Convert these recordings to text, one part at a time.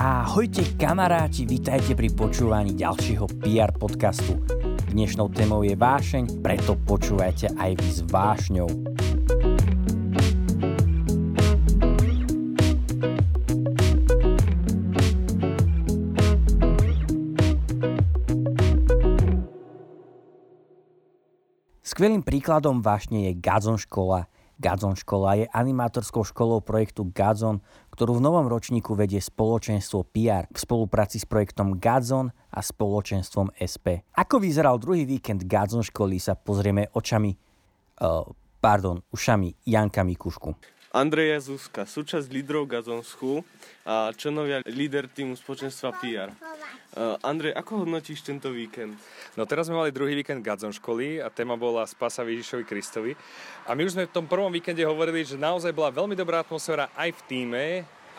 Ahojte kamaráti, vítajte pri počúvaní ďalšieho PR podcastu. Dnešnou témou je vášeň, preto počúvajte aj vy s vášňou. Skvelým príkladom vášne je Gazon škola – Gazon škola je animátorskou školou projektu Gazon, ktorú v novom ročníku vedie spoločenstvo PR v spolupráci s projektom Gazon a spoločenstvom SP. Ako vyzeral druhý víkend Gazon školy sa pozrieme očami, uh, pardon, ušami Janka Mikušku. Andreja Zuzka, súčasť lídrov Gazon School a členovia líder týmu spoločenstva PR. Uh, Andrej, ako hodnotíš tento víkend? No teraz sme mali druhý víkend Gadzon školy a téma bola Spasa Ježišovi Kristovi. A my už sme v tom prvom víkende hovorili, že naozaj bola veľmi dobrá atmosféra aj v týme,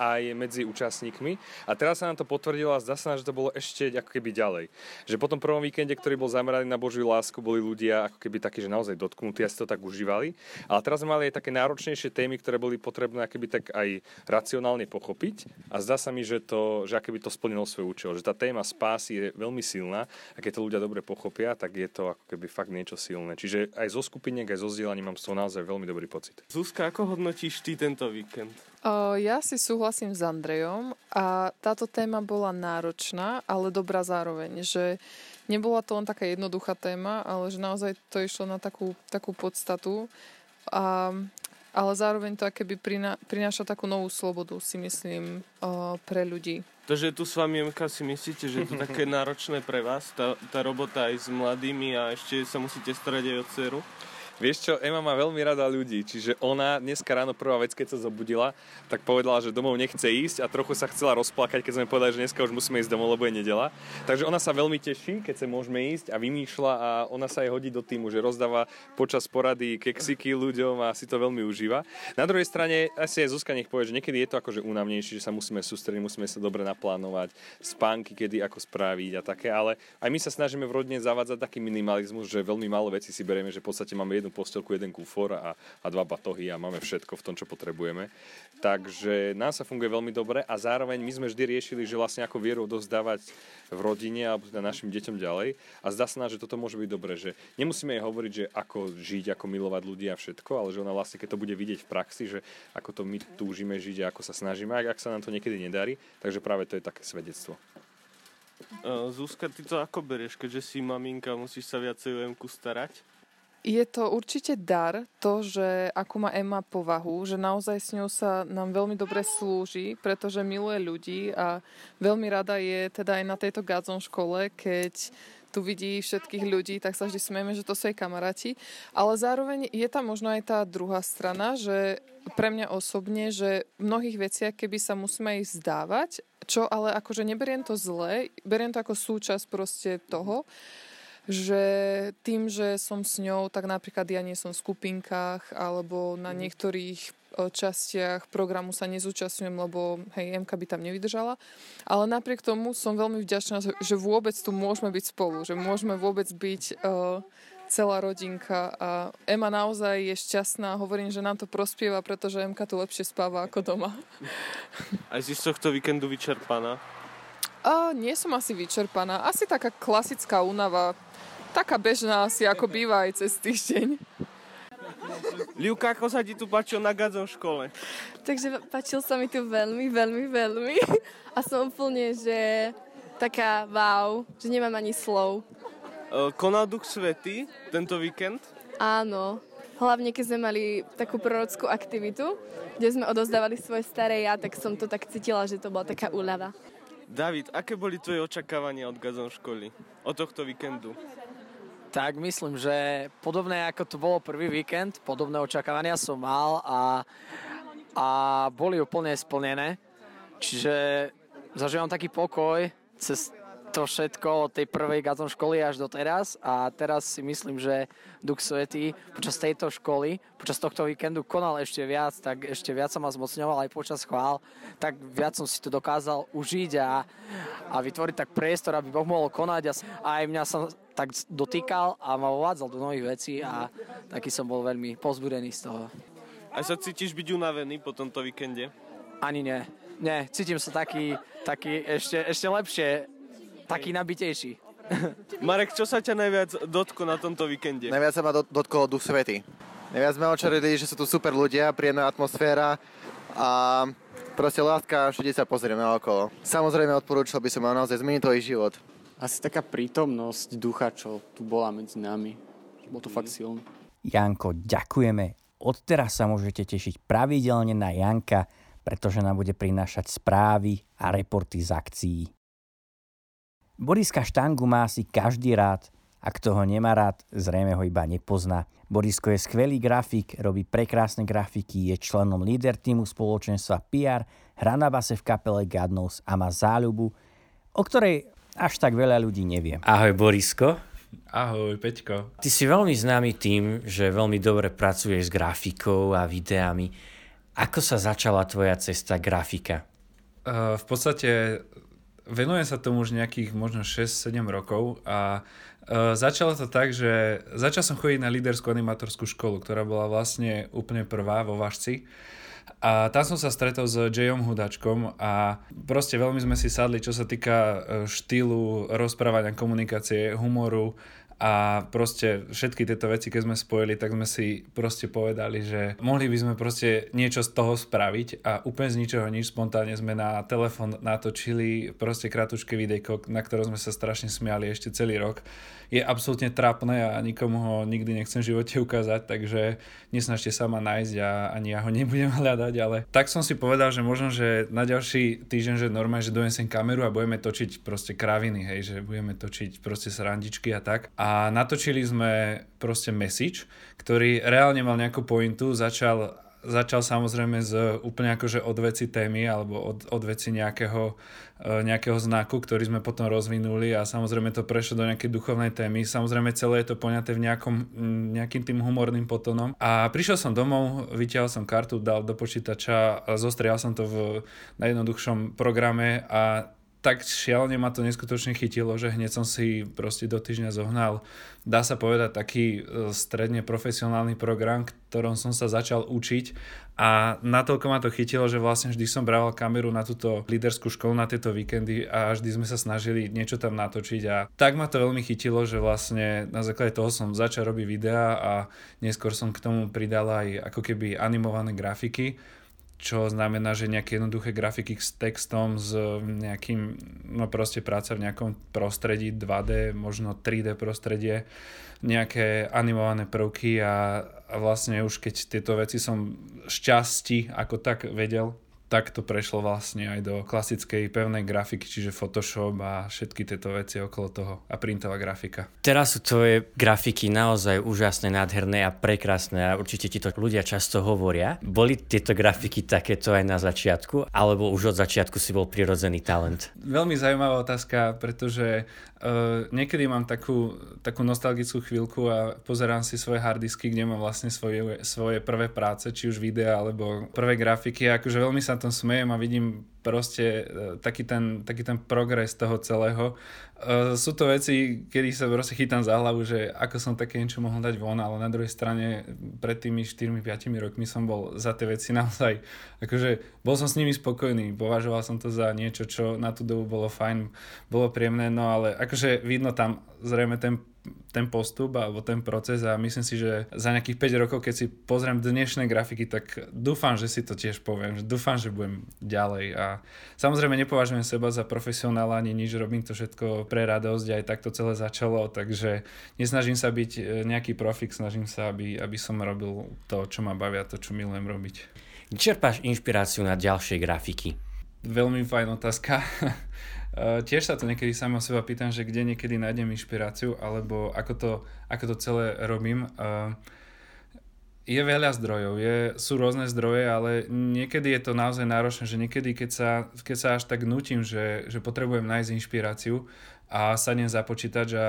aj medzi účastníkmi. A teraz sa nám to potvrdilo a zdá sa nám, že to bolo ešte ako keby ďalej. Že po tom prvom víkende, ktorý bol zameraný na Božiu lásku, boli ľudia ako keby takí, že naozaj dotknutí a si to tak užívali. Ale teraz sme mali aj také náročnejšie témy, ktoré boli potrebné keby tak aj racionálne pochopiť. A zdá sa mi, že to, že by to splnilo svoj účel. Že tá téma spásy je veľmi silná a keď to ľudia dobre pochopia, tak je to ako keby fakt niečo silné. Čiže aj zo skupiniek, aj zo zdieľaním mám z toho naozaj veľmi dobrý pocit. Zuzka, ako hodnotíš ty tento víkend? Ja si súhlasím s Andrejom a táto téma bola náročná, ale dobrá zároveň, že nebola to len taká jednoduchá téma, ale že naozaj to išlo na takú, takú podstatu. A, ale zároveň to priná, prináša takú novú slobodu, si myslím, pre ľudí. Takže tu s vami, Jemka, si myslíte, že je to také náročné pre vás, tá, tá robota aj s mladými a ešte sa musíte starať aj o dceru? Vieš čo, Ema má veľmi rada ľudí, čiže ona dneska ráno prvá vec, keď sa zobudila, tak povedala, že domov nechce ísť a trochu sa chcela rozplakať, keď sme povedali, že dneska už musíme ísť domov, lebo je nedela. Takže ona sa veľmi teší, keď sa môžeme ísť a vymýšľa a ona sa aj hodí do týmu, že rozdáva počas porady keksiky ľuďom a si to veľmi užíva. Na druhej strane asi aj Zuzka nech povie, že niekedy je to akože únavnejšie, že sa musíme sústrediť, musíme sa dobre naplánovať, spánky, kedy ako spraviť a také, ale aj my sa snažíme v rodine zavádzať taký minimalizmus, že veľmi málo vecí si berieme, že v podstate máme jednu postelku, jeden kufor a, a dva batohy a máme všetko v tom, čo potrebujeme. Takže nám sa funguje veľmi dobre a zároveň my sme vždy riešili, že vlastne ako vieru odovzdávať v rodine alebo teda našim deťom ďalej. A zdá sa nám, že toto môže byť dobré, že nemusíme jej hovoriť, že ako žiť, ako milovať ľudí a všetko, ale že ona vlastne, keď to bude vidieť v praxi, že ako to my túžime žiť a ako sa snažíme, ak, ak sa nám to niekedy nedarí, takže práve to je také svedectvo. Zuzka, ty to ako berieš, keďže si maminka, musíš sa viacej o starať? Je to určite dar, to, že ako má Emma povahu, že naozaj s ňou sa nám veľmi dobre slúži, pretože miluje ľudí a veľmi rada je teda aj na tejto Gazon škole, keď tu vidí všetkých ľudí, tak sa vždy smieme, že to sú jej kamaráti. Ale zároveň je tam možno aj tá druhá strana, že pre mňa osobne, že v mnohých veciach, keby sa musíme aj zdávať, čo ale akože neberiem to zle, beriem to ako súčasť proste toho, že tým, že som s ňou, tak napríklad ja nie som v skupinkách alebo na mhm. niektorých častiach programu sa nezúčastňujem, lebo hej, MK by tam nevydržala. Ale napriek tomu som veľmi vďačná, že vôbec tu môžeme byť spolu, že môžeme vôbec byť uh, celá rodinka a Ema naozaj je šťastná. Hovorím, že nám to prospieva, pretože Emka tu lepšie spáva ako doma. Aj si z tohto víkendu vyčerpaná? A nie som asi vyčerpaná. Asi taká klasická únava taká bežná asi, ako býva aj cez týždeň. Ľuka, ako sa ti tu páčil na Gadzom škole? Takže páčil sa mi tu veľmi, veľmi, veľmi. A som úplne, že taká wow, že nemám ani slov. Konal Duch Svety tento víkend? Áno, hlavne keď sme mali takú prorockú aktivitu, kde sme odozdávali svoje staré ja, tak som to tak cítila, že to bola taká úľava. David, aké boli tvoje očakávania od Gazon školy? Od tohto víkendu? Tak myslím, že podobné ako to bolo prvý víkend, podobné očakávania som mal a, a boli úplne splnené. Čiže zažívam taký pokoj cez to všetko od tej prvej Gazon školy až do teraz a teraz si myslím, že Duch Svetý počas tejto školy, počas tohto víkendu konal ešte viac, tak ešte viac sa ma zmocňoval aj počas chvál, tak viac som si to dokázal užiť a, a vytvoriť tak priestor, aby Boh mohol konať a, aj mňa sa tak dotýkal a ma uvádzal do nových vecí a taký som bol veľmi pozbudený z toho. A sa cítiš byť unavený po tomto víkende? Ani nie. nie, cítim sa taký, taký ešte, ešte lepšie, taký nabitejší. Marek, čo sa ťa najviac dotklo na tomto víkende? Najviac sa ma dotkol duch svety. Najviac sme očarili, že sú tu super ľudia, príjemná atmosféra a proste láska, všade sa pozrieme okolo. Samozrejme odporúčal by som mal naozaj zmeniť tvoj život. Asi taká prítomnosť ducha, čo tu bola medzi nami. Bolo to fakt silné. Janko, ďakujeme. Odteraz sa môžete tešiť pravidelne na Janka, pretože nám bude prinášať správy a reporty z akcií. Boriska Štangu má asi každý rád, a kto ho nemá rád, zrejme ho iba nepozná. Borisko je skvelý grafik, robí prekrásne grafiky, je členom líder týmu spoločenstva PR, hrá na base v kapele Gadnos a má záľubu, o ktorej až tak veľa ľudí nevie. Ahoj Borisko. Ahoj Peťko. Ty si veľmi známy tým, že veľmi dobre pracuješ s grafikou a videami. Ako sa začala tvoja cesta grafika? Uh, v podstate venujem sa tomu už nejakých možno 6-7 rokov a uh, začalo to tak, že začal som chodiť na líderskú animatorskú školu, ktorá bola vlastne úplne prvá vo Vašci. A tam som sa stretol s Jayom Hudačkom a proste veľmi sme si sadli, čo sa týka e, štýlu rozprávania, komunikácie, humoru a proste všetky tieto veci, keď sme spojili, tak sme si proste povedali, že mohli by sme proste niečo z toho spraviť a úplne z ničoho nič spontánne sme na telefon natočili proste kratučké videjko, na ktorom sme sa strašne smiali ešte celý rok. Je absolútne trápne a nikomu ho nikdy nechcem v živote ukázať, takže nesnažte sa ma nájsť a ani ja ho nebudem hľadať, ale tak som si povedal, že možno, že na ďalší týždeň, že normálne, že donesem kameru a budeme točiť proste kraviny, hej, že budeme točiť proste srandičky a tak. A a natočili sme proste message, ktorý reálne mal nejakú pointu, začal, začal samozrejme z úplne akože od témy alebo od, od nejakého, e, nejakého znaku, ktorý sme potom rozvinuli a samozrejme to prešlo do nejakej duchovnej témy. Samozrejme celé je to poňaté v nejakom, nejakým tým humorným potonom. A prišiel som domov, vytiahol som kartu, dal do počítača zostrial som to v najjednoduchšom programe a tak šialene ma to neskutočne chytilo, že hneď som si proste do týždňa zohnal, dá sa povedať, taký e, stredne profesionálny program, ktorom som sa začal učiť a natoľko ma to chytilo, že vlastne vždy som bral kameru na túto líderskú školu, na tieto víkendy a vždy sme sa snažili niečo tam natočiť a tak ma to veľmi chytilo, že vlastne na základe toho som začal robiť videá a neskôr som k tomu pridal aj ako keby animované grafiky, čo znamená, že nejaké jednoduché grafiky s textom, s nejakým, no proste práca v nejakom prostredí 2D, možno 3D prostredie, nejaké animované prvky a, a vlastne už keď tieto veci som šťastí ako tak vedel tak to prešlo vlastne aj do klasickej pevnej grafiky, čiže Photoshop a všetky tieto veci okolo toho a printová grafika. Teraz sú tvoje grafiky naozaj úžasné, nádherné a prekrásne a určite ti to ľudia často hovoria. Boli tieto grafiky takéto aj na začiatku, alebo už od začiatku si bol prirodzený talent? Veľmi zaujímavá otázka, pretože Uh, niekedy mám takú, takú nostalgickú chvíľku a pozerám si svoje hardisky, kde mám vlastne svoje, svoje prvé práce, či už videa alebo prvé grafiky a akože veľmi sa tom smejem a vidím proste uh, taký ten, taký ten progres toho celého. Uh, sú to veci, kedy sa proste chytám za hlavu, že ako som také niečo mohol dať von, ale na druhej strane pred tými 4-5 rokmi som bol za tie veci naozaj, akože bol som s nimi spokojný, považoval som to za niečo, čo na tú dobu bolo fajn, bolo príjemné, no ale akože vidno tam zrejme ten, ten postup alebo ten proces a myslím si, že za nejakých 5 rokov, keď si pozriem dnešné grafiky, tak dúfam, že si to tiež poviem, že dúfam, že budem ďalej a samozrejme nepovažujem seba za profesionála ani nič, robím to všetko pre radosť, aj tak to celé začalo, takže nesnažím sa byť e, nejaký profik, snažím sa, aby, aby som robil to, čo ma bavia, to, čo milujem robiť. Čerpáš inšpiráciu na ďalšie grafiky? Veľmi fajn otázka. Uh, tiež sa to niekedy sama seba pýtam, že kde niekedy nájdem inšpiráciu, alebo ako to, ako to celé robím. Uh, je veľa zdrojov, je, sú rôzne zdroje, ale niekedy je to naozaj náročné, že niekedy, keď sa, keď sa až tak nutím, že, že potrebujem nájsť inšpiráciu a sadnem za počítač a, a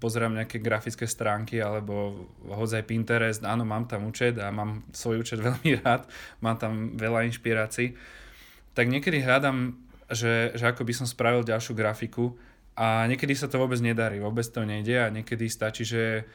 pozerám nejaké grafické stránky alebo hodzaj Pinterest, áno, mám tam účet a mám svoj účet veľmi rád, mám tam veľa inšpirácií, tak niekedy hľadám že, že ako by som spravil ďalšiu grafiku A niekedy sa to vôbec nedarí, vôbec to nejde a niekedy stačí, že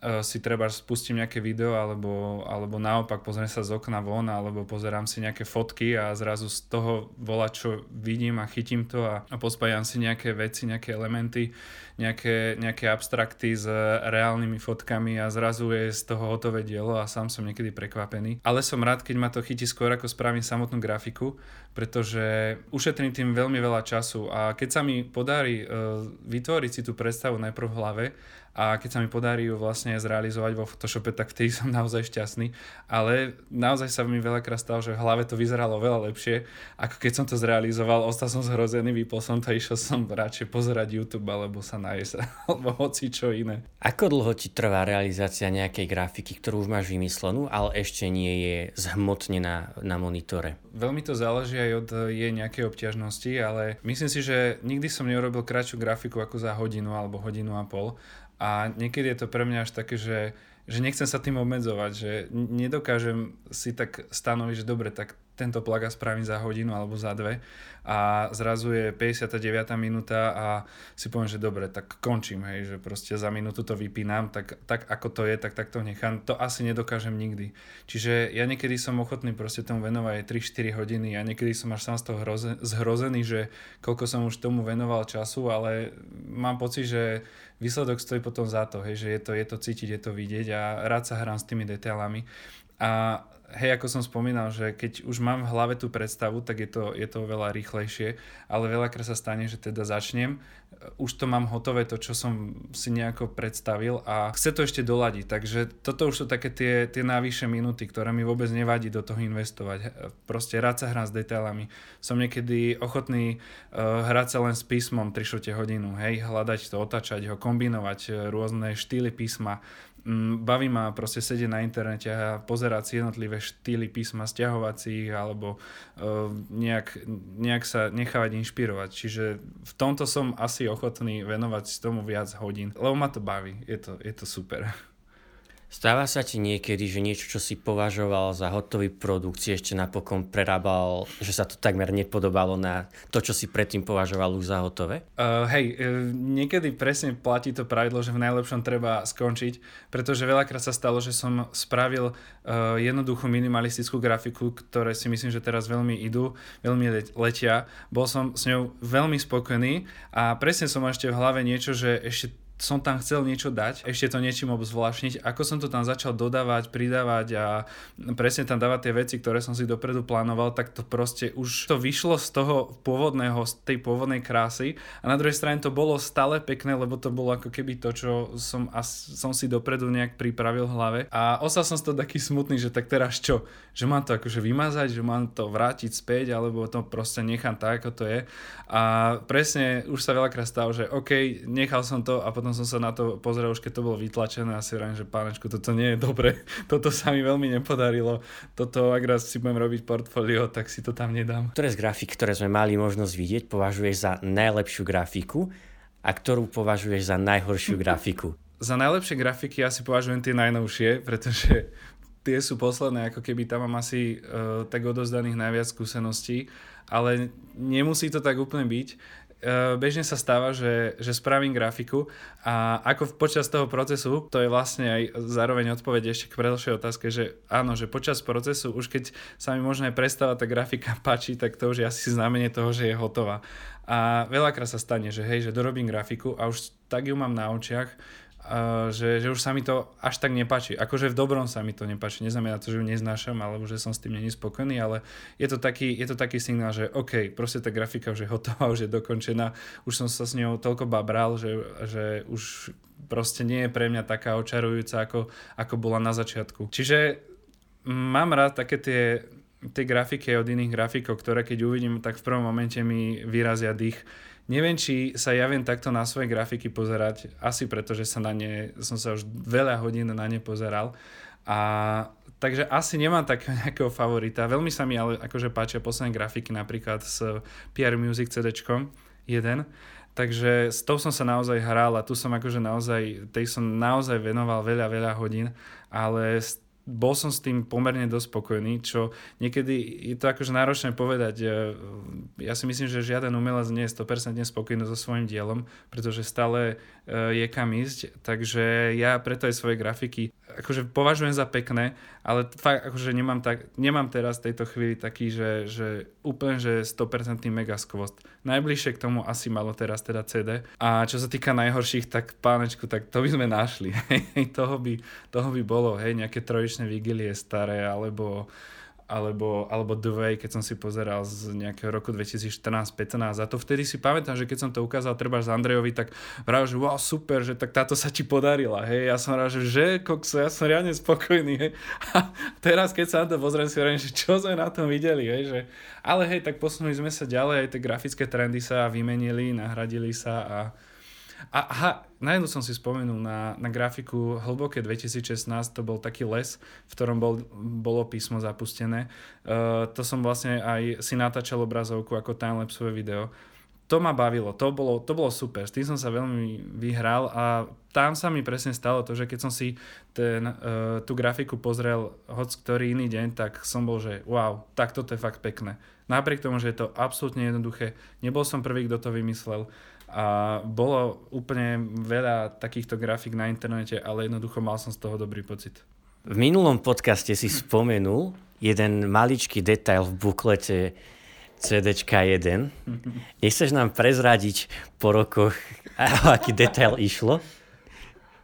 uh, si treba spustím nejaké video alebo, alebo naopak pozriem sa z okna von alebo pozerám si nejaké fotky a zrazu z toho volá, čo vidím a chytím to a, a pospájam si nejaké veci, nejaké elementy, nejaké, nejaké abstrakty s reálnymi fotkami a zrazu je z toho hotové dielo a sám som niekedy prekvapený. Ale som rád, keď ma to chytí skôr ako spravím samotnú grafiku, pretože ušetrím tým veľmi veľa času a keď sa mi podarí uh, vytvoriť si tú predstavu najprv v hlave a keď sa mi podarí ju vlastne zrealizovať vo Photoshope, tak vtedy som naozaj šťastný. Ale naozaj sa mi veľakrát stalo, že v hlave to vyzeralo veľa lepšie, ako keď som to zrealizoval, ostal som zhrozený, vypol som to, išiel som radšej pozerať YouTube alebo sa nájsť, alebo hoci čo iné. Ako dlho ti trvá realizácia nejakej grafiky, ktorú už máš vymyslenú, ale ešte nie je zhmotnená na monitore? Veľmi to záleží aj od jej nejakej obťažnosti, ale myslím si, že nikdy som neurobil kratšiu grafiku ako za hodinu alebo hodinu a pol a niekedy je to pre mňa až také, že, že nechcem sa tým obmedzovať, že nedokážem si tak stanoviť, že dobre, tak tento plagát spravím za hodinu alebo za dve a zrazu je 59. minúta a si poviem, že dobre, tak končím, hej, že proste za minútu to vypínam, tak, tak ako to je, tak, tak to nechám. To asi nedokážem nikdy. Čiže ja niekedy som ochotný proste tomu venovať 3-4 hodiny a niekedy som až sám z toho hroze, zhrozený, že koľko som už tomu venoval času, ale mám pocit, že výsledok stojí potom za to, hej, že je to, je to cítiť, je to vidieť a rád sa hrám s tými detailami. A hej, ako som spomínal, že keď už mám v hlave tú predstavu, tak je to, je to veľa rýchlejšie, ale veľakrát sa stane, že teda začnem, už to mám hotové, to, čo som si nejako predstavil a chce to ešte doladiť, takže toto už sú také tie, tie najvyššie minúty, ktoré mi vôbec nevadí do toho investovať. Proste rád sa hrám s detailami. Som niekedy ochotný uh, hrať sa len s písmom 3 hodinu, hej, hľadať to, otačať ho, kombinovať uh, rôzne štýly písma, baví ma proste sedieť na internete a pozerať si jednotlivé štýly písma stiahovacích alebo uh, nejak, nejak sa nechávať inšpirovať. Čiže v tomto som asi ochotný venovať tomu viac hodín, lebo ma to baví, je to, je to super. Stáva sa ti niekedy, že niečo, čo si považoval za hotový produkt, si ešte napokon prerábal, že sa to takmer nepodobalo na to, čo si predtým považoval už za hotové? Uh, hej, uh, niekedy presne platí to pravidlo, že v najlepšom treba skončiť, pretože veľakrát sa stalo, že som spravil uh, jednoduchú minimalistickú grafiku, ktoré si myslím, že teraz veľmi idú, veľmi letia. Bol som s ňou veľmi spokojný a presne som ešte v hlave niečo, že ešte som tam chcel niečo dať, ešte to niečím obzvláštniť, ako som to tam začal dodávať, pridávať a presne tam dávať tie veci, ktoré som si dopredu plánoval, tak to proste už to vyšlo z toho pôvodného, z tej pôvodnej krásy. A na druhej strane to bolo stále pekné, lebo to bolo ako keby to, čo som, as, som si dopredu nejak pripravil v hlave. A ostal som z toho taký smutný, že tak teraz čo? Že mám to akože vymazať, že mám to vrátiť späť, alebo to proste nechám tak, ako to je. A presne už sa veľakrát stalo, že OK, nechal som to a potom potom som sa na to pozrel už keď to bolo vytlačené a si hovorím, že pánečku, toto nie je dobre, toto sa mi veľmi nepodarilo, toto ak raz si budem robiť portfólio, tak si to tam nedám. Ktoré z grafik, ktoré sme mali možnosť vidieť, považuješ za najlepšiu grafiku a ktorú považuješ za najhoršiu grafiku? Za najlepšie grafiky ja si považujem tie najnovšie, pretože tie sú posledné, ako keby tam mám asi uh, tak odozdaných najviac skúseností, ale nemusí to tak úplne byť. Eh, bežne sa stáva, že, že spravím grafiku a ako počas toho procesu, to je vlastne aj zároveň odpoveď ešte k predošlej otázke, že áno, že počas procesu, už keď sa mi možno aj prestáva tá grafika páči, tak to už je asi znamenie toho, že je hotová. A veľakrát sa stane, že hej, že dorobím grafiku a už tak ju mám na očiach, že, že už sa mi to až tak nepáči. Akože v dobrom sa mi to nepáči. Neznamená to, že ju neznášam, alebo že som s tým není spokojný, ale je to taký, je to taký signál, že OK, proste tá grafika už je hotová, už je dokončená, už som sa s ňou toľko babral, že, že už proste nie je pre mňa taká očarujúca, ako, ako bola na začiatku. Čiže mám rád také tie, tie grafiky od iných grafikov, ktoré keď uvidím, tak v prvom momente mi vyrazia dých Neviem, či sa ja viem takto na svoje grafiky pozerať, asi preto, že sa na ne, som sa už veľa hodín na ne pozeral. A takže asi nemám takého nejakého favorita. Veľmi sa mi ale akože páčia posledné grafiky napríklad s PR Music CD 1. Takže s tou som sa naozaj hral a tu som akože naozaj, tej som naozaj venoval veľa, veľa hodín, ale bol som s tým pomerne dosť spokojný, čo niekedy je to akože náročné povedať. Ja si myslím, že žiaden umelec nie je 100% spokojný so svojím dielom, pretože stále e, je kam ísť, takže ja preto aj svoje grafiky akože považujem za pekné, ale fakt akože nemám, tak, nemám teraz v tejto chvíli taký, že, že úplne, že 100% mega skvost. Najbližšie k tomu asi malo teraz teda CD. A čo sa týka najhorších, tak pánečku, tak to by sme našli. toho, by, toho by bolo, hej, nejaké trojičné vigilie staré, alebo alebo, alebo The Way, keď som si pozeral z nejakého roku 2014-15 a to vtedy si pamätám, že keď som to ukázal treba z Andrejovi, tak vravel, že wow, super, že tak táto sa ti podarila, hej, ja som rád, že, kokso, ja som riadne spokojný, hej. A teraz, keď sa na to pozriem, si hovorím, že čo sme na tom videli, hej, že, ale hej, tak posunuli sme sa ďalej, aj tie grafické trendy sa vymenili, nahradili sa a a aha, najednou som si spomenul na, na grafiku Hlboké 2016, to bol taký les, v ktorom bol, bolo písmo zapustené. Uh, to som vlastne aj si natáčal obrazovku ako timelapsové video. To ma bavilo, to bolo, to bolo super, s tým som sa veľmi vyhral a tam sa mi presne stalo to, že keď som si ten, uh, tú grafiku pozrel hoď ktorý iný deň, tak som bol, že wow, tak toto je fakt pekné. Napriek tomu, že je to absolútne jednoduché, nebol som prvý, kto to vymyslel a bolo úplne veľa takýchto grafik na internete, ale jednoducho mal som z toho dobrý pocit. V minulom podcaste si spomenul jeden maličký detail v buklete CDčka 1. Nechceš nám prezradiť po rokoch, aký detail išlo?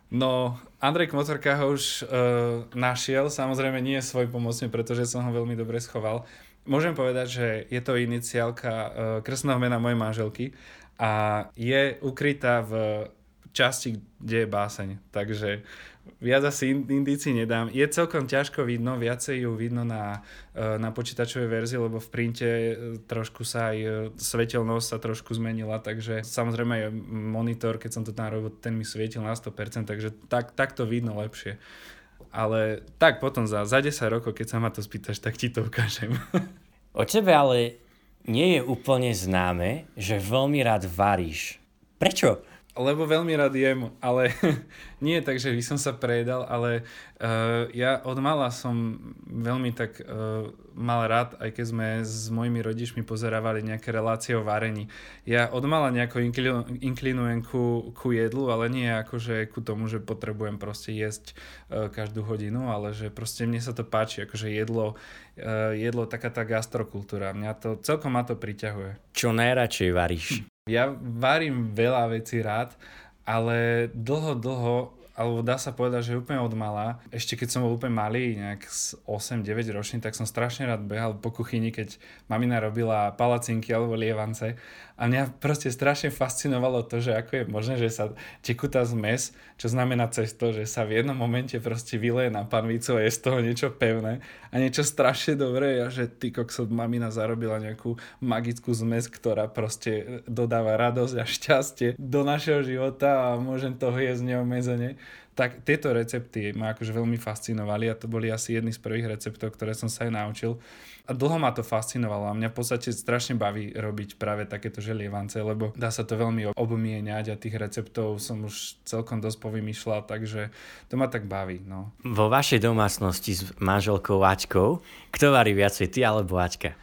No, Andrej Kmotorka ho už uh, našiel, samozrejme nie svoj pomocne, pretože som ho veľmi dobre schoval. Môžem povedať, že je to iniciálka uh, krstného mena mojej manželky a je ukrytá v časti, kde je báseň. Takže viac asi indíci nedám. Je celkom ťažko vidno, viacej ju vidno na, e, na počítačovej verzii, lebo v printe e, trošku sa aj e, svetelnosť sa trošku zmenila, takže samozrejme aj monitor, keď som to tam robil, ten mi svietil na 100%, takže tak, tak to vidno lepšie. Ale tak potom za, za 10 rokov, keď sa ma to spýtaš, tak ti to ukážem. O tebe ale nie je úplne známe, že veľmi rád varíš. Prečo? Lebo veľmi rád jem, ale nie tak, že by som sa prejedal, ale uh, ja od mala som veľmi tak uh, mal rád, aj keď sme s mojimi rodičmi pozerávali nejaké relácie o varení. Ja od mala nejako inklinu, inklinujem ku, ku jedlu, ale nie ako, že ku tomu, že potrebujem proste jesť uh, každú hodinu, ale že proste mne sa to páči, akože jedlo, uh, jedlo taká tá gastrokultúra. Mňa to, celkom ma to priťahuje. Čo najradšej varíš? Ja varím veľa vecí rád, ale dlho, dlho alebo dá sa povedať, že úplne od mala. Ešte keď som bol úplne malý, nejak 8-9 ročný, tak som strašne rád behal po kuchyni, keď mamina robila palacinky alebo lievance. A mňa proste strašne fascinovalo to, že ako je možné, že sa tekutá zmes, čo znamená cesto, že sa v jednom momente proste vyleje na panvicu a je z toho niečo pevné a niečo strašne dobré a že ty kokso mamina zarobila nejakú magickú zmes, ktorá proste dodáva radosť a šťastie do našeho života a môžem toho jesť neomezene tak tieto recepty ma akože veľmi fascinovali a to boli asi jedny z prvých receptov, ktoré som sa aj naučil. A dlho ma to fascinovalo a mňa v podstate strašne baví robiť práve takéto želievance, lebo dá sa to veľmi obmieňať a tých receptov som už celkom dosť povymýšľal, takže to ma tak baví. No. Vo vašej domácnosti s manželkou Ačkou, kto varí viacej, ty alebo Ačka?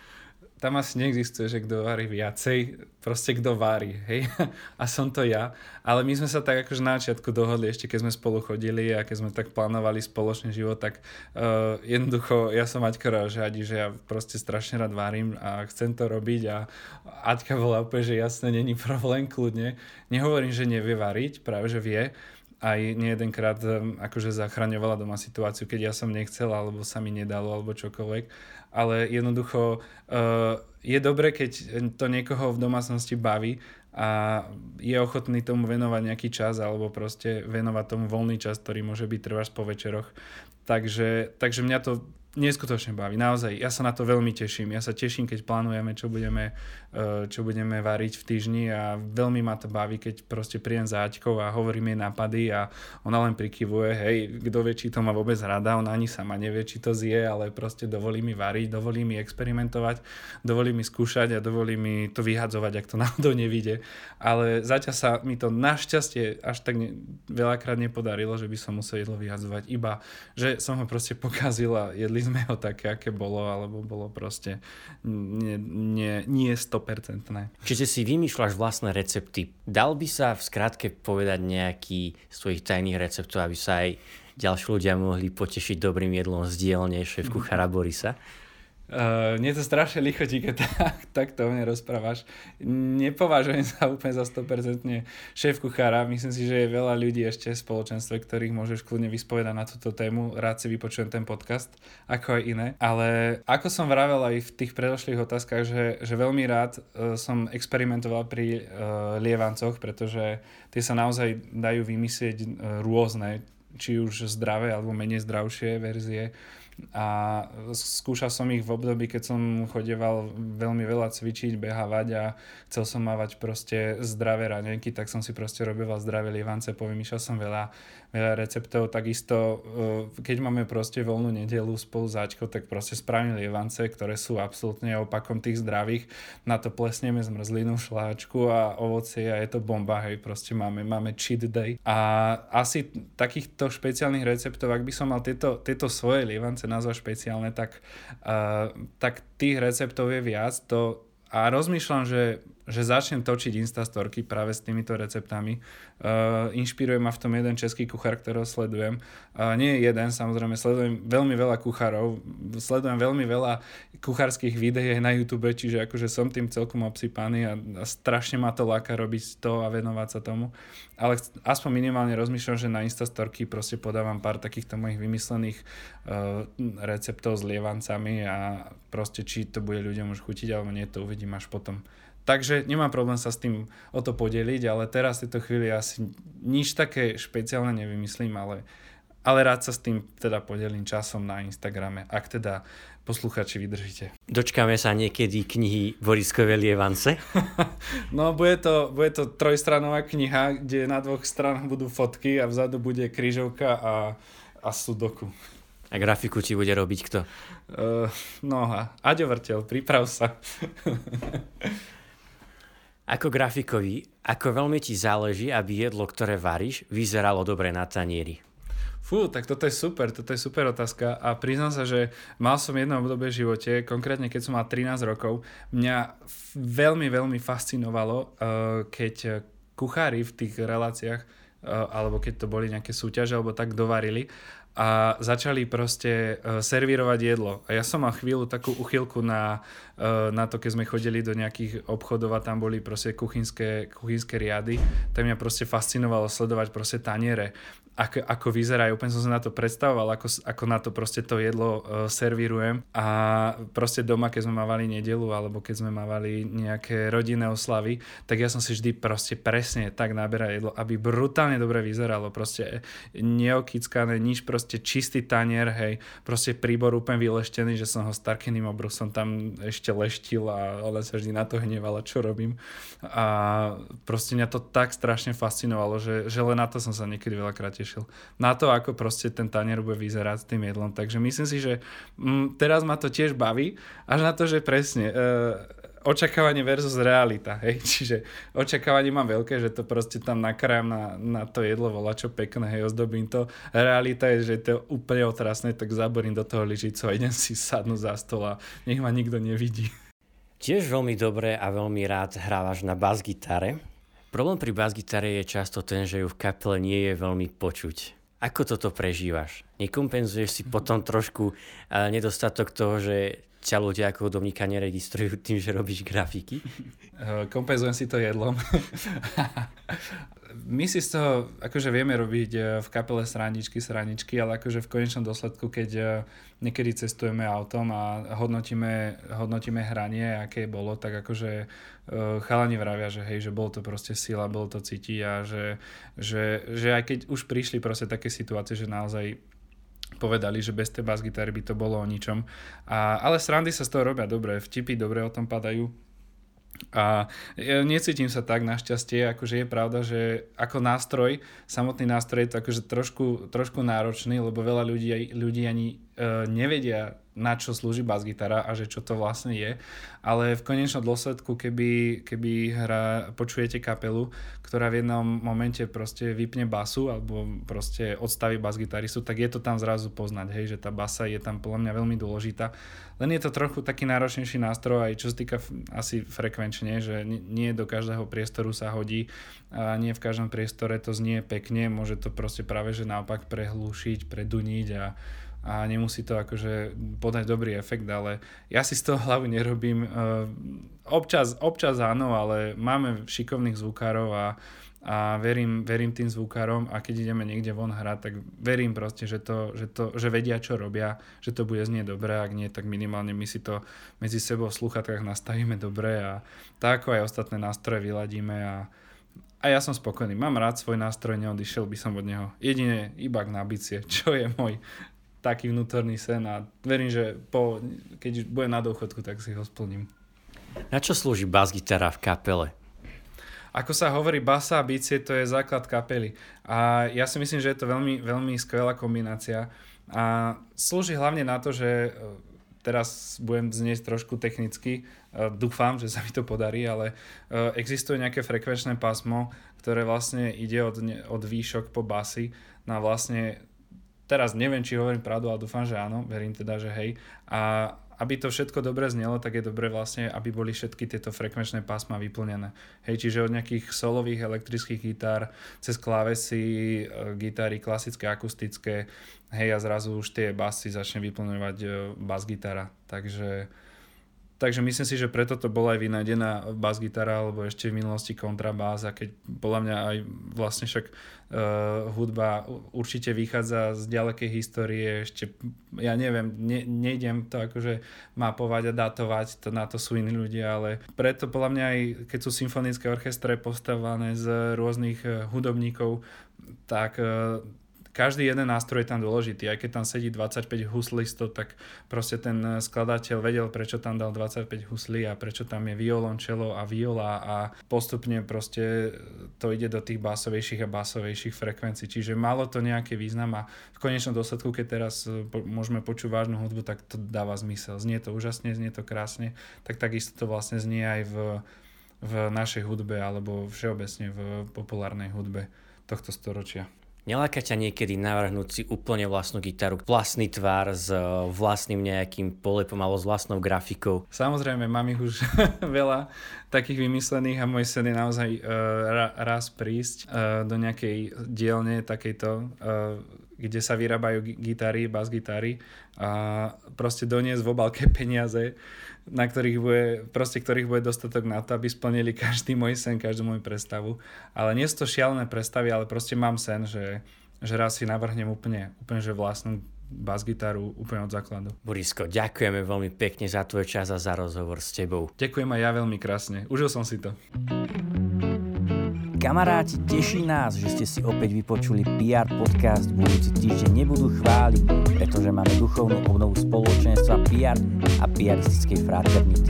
Tam asi neexistuje, že kto varí viacej, proste kto varí, hej, a som to ja. Ale my sme sa tak akože na začiatku dohodli, ešte keď sme spolu chodili a keď sme tak plánovali spoločný život, tak uh, jednoducho ja som Aťka žiadi, že ja proste strašne rád varím a chcem to robiť a Aťka bola úplne, že jasne, není problém, kľudne. Nehovorím, že nevie variť, práve že vie, aj nie jedenkrát akože zachraňovala doma situáciu, keď ja som nechcel, alebo sa mi nedalo, alebo čokoľvek ale jednoducho uh, je dobre, keď to niekoho v domácnosti baví a je ochotný tomu venovať nejaký čas alebo proste venovať tomu voľný čas, ktorý môže byť trváš po večeroch. Takže, takže mňa to neskutočne baví, naozaj. Ja sa na to veľmi teším. Ja sa teším, keď plánujeme, čo budeme, čo budeme variť v týždni a veľmi ma to baví, keď proste príjem za Aťkou a hovorím jej nápady a ona len prikyvuje, hej, kto vie, či to má vôbec rada, ona ani sama nevie, či to zje, ale proste dovolí mi variť, dovolí mi experimentovať, dovolí mi skúšať a dovolí mi to vyhadzovať, ak to náhodou nevíde. Ale zatiaľ sa mi to našťastie až tak ne, veľakrát nepodarilo, že by som musel jedlo vyhadzovať, iba že som ho proste pokazil a jedli sme ho také, aké bolo, alebo bolo proste nie, nie, nie 100%. Čiže si vymýšľaš vlastné recepty. Dal by sa v skratke povedať nejaký z tvojich tajných receptov, aby sa aj ďalší ľudia mohli potešiť dobrým jedlom z dielne šéf kuchára Borisa? Uh, mne to strašne lichotí, keď tak, takto o mne rozprávaš. Nepovažujem sa úplne za 100% šéf kuchára. Myslím si, že je veľa ľudí ešte v spoločenstve, ktorých môžeš kľudne vyspovedať na túto tému. Rád si vypočujem ten podcast, ako aj iné. Ale ako som vravel aj v tých predošlých otázkach, že, že veľmi rád uh, som experimentoval pri uh, lievancoch, pretože tie sa naozaj dajú vymyslieť uh, rôzne, či už zdravé alebo menej zdravšie verzie a skúšal som ich v období, keď som chodeval veľmi veľa cvičiť, behávať a chcel som mávať proste zdravé ranenky, tak som si proste robil zdravé lievance, povymýšľal som veľa, receptov, takisto e, keď máme proste voľnú nedelu spolu s Ačkou, tak proste spravím lievance, ktoré sú absolútne opakom tých zdravých, na to plesneme zmrzlinu, šláčku a ovocie a je to bomba, hej, proste máme, máme cheat day a asi takýchto špeciálnych receptov, ak by som mal tieto, tieto svoje lievance nazvať špeciálne, tak, uh, tak tých receptov je viac. To, a rozmýšľam, že že začnem točiť instastorky práve s týmito receptami. Uh, inšpiruje ma v tom jeden český kuchár, ktorého sledujem. Uh, nie je jeden, samozrejme, sledujem veľmi veľa kuchárov, sledujem veľmi veľa kuchárskych videí na YouTube, čiže akože som tým celkom obsypaný a, a strašne ma to láka robiť to a venovať sa tomu. Ale aspoň minimálne rozmýšľam, že na instastorky proste podávam pár takýchto mojich vymyslených uh, receptov s lievancami a proste či to bude ľuďom už chutiť alebo nie, to uvidím až potom. Takže nemám problém sa s tým o to podeliť, ale teraz v tejto chvíli asi nič také špeciálne nevymyslím, ale, ale rád sa s tým teda podelím časom na Instagrame, ak teda posluchači vydržíte. Dočkáme sa niekedy knihy Boriskové lievance? no, bude to, bude to trojstranová kniha, kde na dvoch stranách budú fotky a vzadu bude krížovka a, a sudoku. A grafiku ti bude robiť kto? Uh, no a Aďo Vrtel, priprav sa. Ako grafikovi, ako veľmi ti záleží, aby jedlo, ktoré varíš, vyzeralo dobre na tanieri? Fú, tak toto je super, toto je super otázka. A priznám sa, že mal som jedno obdobie v živote, konkrétne keď som mal 13 rokov, mňa veľmi, veľmi fascinovalo, uh, keď kuchári v tých reláciách, uh, alebo keď to boli nejaké súťaže, alebo tak dovarili a začali proste uh, servírovať jedlo. A ja som mal chvíľu takú uchylku na, uh, na to, keď sme chodili do nejakých obchodov a tam boli proste kuchynské, kuchynské riady, tak mňa proste fascinovalo sledovať proste taniere ako, ako vyzerajú. Úplne som sa na to predstavoval, ako, ako na to proste to jedlo uh, servírujem. A proste doma, keď sme mávali nedelu, alebo keď sme mávali nejaké rodinné oslavy, tak ja som si vždy proste presne tak naberal jedlo, aby brutálne dobre vyzeralo. Proste neokickané, nič, proste čistý tanier, hej, proste príbor úplne vyleštený, že som ho s Tarkiným obrusom tam ešte leštil a ale sa vždy na to hnevala, čo robím. A proste mňa to tak strašne fascinovalo, že, že len na to som sa niekedy veľakrát tešil. Na to, ako proste ten tanier bude vyzerať s tým jedlom. Takže myslím si, že mm, teraz ma to tiež baví, až na to, že presne... E, očakávanie versus realita, hej, čiže očakávanie mám veľké, že to proste tam nakrájam na, na to jedlo, volá čo pekné, hej, ozdobím to. Realita je, že to je úplne otrasné, tak zaborím do toho lyžicu a idem si sadnúť za stôl a nech ma nikto nevidí. Tiež veľmi dobre a veľmi rád hrávaš na bas-gitare. Problém pri bas-gitare je často ten, že ju v kapele nie je veľmi počuť. Ako toto prežívaš? Nekompenzuješ si potom trošku uh, nedostatok toho, že ťa ľudia ako hudobníka neregistrujú tým, že robíš grafiky? Uh, kompenzujem si to jedlom. my si z toho akože vieme robiť e, v kapele srandičky, sraničky, ale akože v konečnom dôsledku, keď e, niekedy cestujeme autom a hodnotíme, hodnotíme hranie, aké bolo, tak akože chalani vravia, že hej, že bolo to proste sila, bolo to cítiť a že, že, že aj keď už prišli proste také situácie, že naozaj povedali, že bez tej bas-gitary by to bolo o ničom. A, ale srandy sa z toho robia dobre, vtipy dobre o tom padajú. A ja necítim sa tak našťastie, akože je pravda, že ako nástroj, samotný nástroj je to akože trošku, trošku náročný, lebo veľa ľudí, ľudí ani e, nevedia na čo slúži bas-gitara a že čo to vlastne je. Ale v konečnom dôsledku, keby, keby hra, počujete kapelu, ktorá v jednom momente proste vypne basu alebo proste odstaví bas-gitaristu, tak je to tam zrazu poznať, hej, že tá basa je tam podľa mňa veľmi dôležitá. Len je to trochu taký náročnejší nástroj aj čo sa týka asi frekvenčne, že nie do každého priestoru sa hodí a nie v každom priestore to znie pekne, môže to proste práve že naopak prehlúšiť, preduniť a a nemusí to akože podať dobrý efekt, ale ja si z toho hlavu nerobím. Občas, občas áno, ale máme šikovných zvukárov a, a verím, verím tým zvukárom a keď ideme niekde von hrať, tak verím proste, že, to, že, to, že vedia, čo robia, že to bude znieť dobre, ak nie, tak minimálne my si to medzi sebou v sluchatkách nastavíme dobre a tak aj ostatné nástroje vyladíme a, a ja som spokojný. Mám rád svoj nástroj, neodišiel by som od neho. Jedine iba k nabicie, čo je môj taký vnútorný sen a verím, že po, keď budem na dôchodku, tak si ho splním. Na čo slúži bas-gitara v kapele? Ako sa hovorí, basa a bicie to je základ kapely. A ja si myslím, že je to veľmi, veľmi skvelá kombinácia. A slúži hlavne na to, že e, teraz budem znieť trošku technicky, e, dúfam, že sa mi to podarí, ale e, existuje nejaké frekvenčné pásmo, ktoré vlastne ide od, od výšok po basy na vlastne teraz neviem, či hovorím pravdu, ale dúfam, že áno, verím teda, že hej. A aby to všetko dobre znelo, tak je dobre vlastne, aby boli všetky tieto frekvenčné pásma vyplnené. Hej, čiže od nejakých solových elektrických gitár cez klávesy, e, gitary klasické, akustické, hej a zrazu už tie basy začne vyplňovať e, bas gitara. Takže Takže myslím si, že preto to bola aj vynájdená bas gitara alebo ešte v minulosti kontrabás a keď podľa mňa aj vlastne však uh, hudba určite vychádza z ďalekej histórie, ešte ja neviem, ne, nejdem to akože mapovať a datovať, to, na to sú iní ľudia, ale preto podľa mňa aj keď sú symfonické orchestre postavované z rôznych uh, hudobníkov, tak uh, každý jeden nástroj je tam dôležitý. Aj keď tam sedí 25 huslistov, tak proste ten skladateľ vedel, prečo tam dal 25 huslí a prečo tam je violončelo a viola a postupne proste to ide do tých básovejších a básovejších frekvencií. Čiže malo to nejaký význam a v konečnom dôsledku, keď teraz e, môžeme počuť vážnu hudbu, tak to dáva zmysel. Znie to úžasne, znie to krásne, tak takisto to vlastne znie aj v, v našej hudbe alebo všeobecne v populárnej hudbe tohto storočia. Neláka ťa niekedy navrhnúť si úplne vlastnú gitaru, vlastný tvar s e, vlastným nejakým polepom alebo s vlastnou grafikou? Samozrejme, mám ich už veľa takých vymyslených a môj sen je naozaj uh, ra, raz prísť uh, do nejakej dielne takejto, uh, kde sa vyrábajú gitary, bas-gitary a proste doniesť v obalke peniaze na ktorých bude, proste ktorých bude dostatok na to, aby splnili každý môj sen, každú moju predstavu. Ale nie sú to šialené predstavy, ale proste mám sen, že, že raz si navrhnem úplne, úplne že vlastnú bas-gitaru úplne od základu. Borisko, ďakujeme veľmi pekne za tvoj čas a za rozhovor s tebou. Ďakujem aj ja veľmi krásne. Užil som si to. Kamaráti, teší nás, že ste si opäť vypočuli PR podcast. Budúci týždeň nebudú chváliť, pretože máme duchovnú obnovu spoločenstva PR a PRistickej fraternity.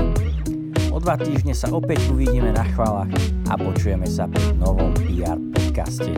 O dva týždne sa opäť uvidíme na chválach a počujeme sa pri novom PR podcaste.